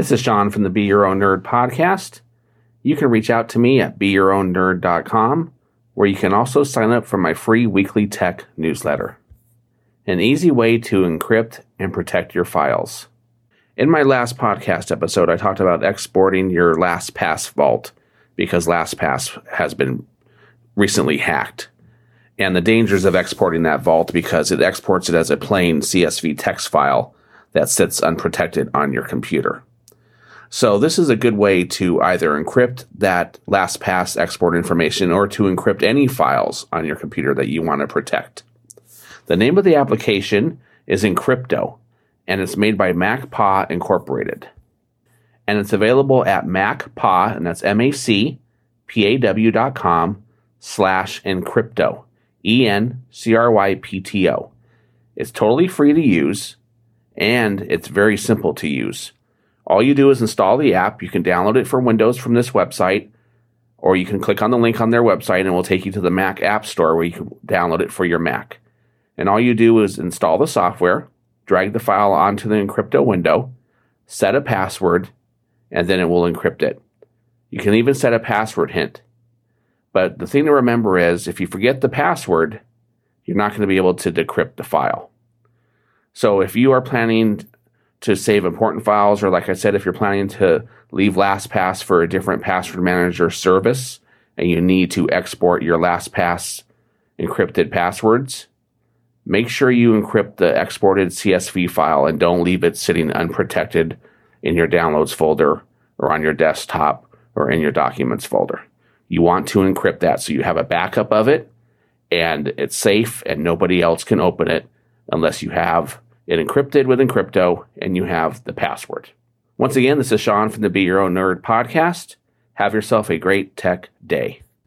This is Shawn from the Be Your Own Nerd podcast. You can reach out to me at beyourownnerd.com, where you can also sign up for my free weekly tech newsletter. An easy way to encrypt and protect your files. In my last podcast episode, I talked about exporting your LastPass vault because LastPass has been recently hacked and the dangers of exporting that vault because it exports it as a plain CSV text file that sits unprotected on your computer. So this is a good way to either encrypt that LastPass export information or to encrypt any files on your computer that you want to protect. The name of the application is Encrypto, and it's made by MacPaw Incorporated. And it's available at MacPaw, and that's M-A-C-P-A-W dot com slash Encrypto, E-N-C-R-Y-P-T-O. It's totally free to use, and it's very simple to use. All you do is install the app. You can download it for Windows from this website, or you can click on the link on their website and it will take you to the Mac App Store where you can download it for your Mac. And all you do is install the software, drag the file onto the Encrypto window, set a password, and then it will encrypt it. You can even set a password hint. But the thing to remember is if you forget the password, you're not going to be able to decrypt the file. So if you are planning to save important files, or like I said, if you're planning to leave LastPass for a different password manager service and you need to export your LastPass encrypted passwords, make sure you encrypt the exported CSV file and don't leave it sitting unprotected in your downloads folder or on your desktop or in your documents folder. You want to encrypt that so you have a backup of it and it's safe and nobody else can open it unless you have it encrypted with Encrypto, and you have the password. Once again, this is Shawn from the Be Your Own Nerd podcast. Have yourself a great tech day.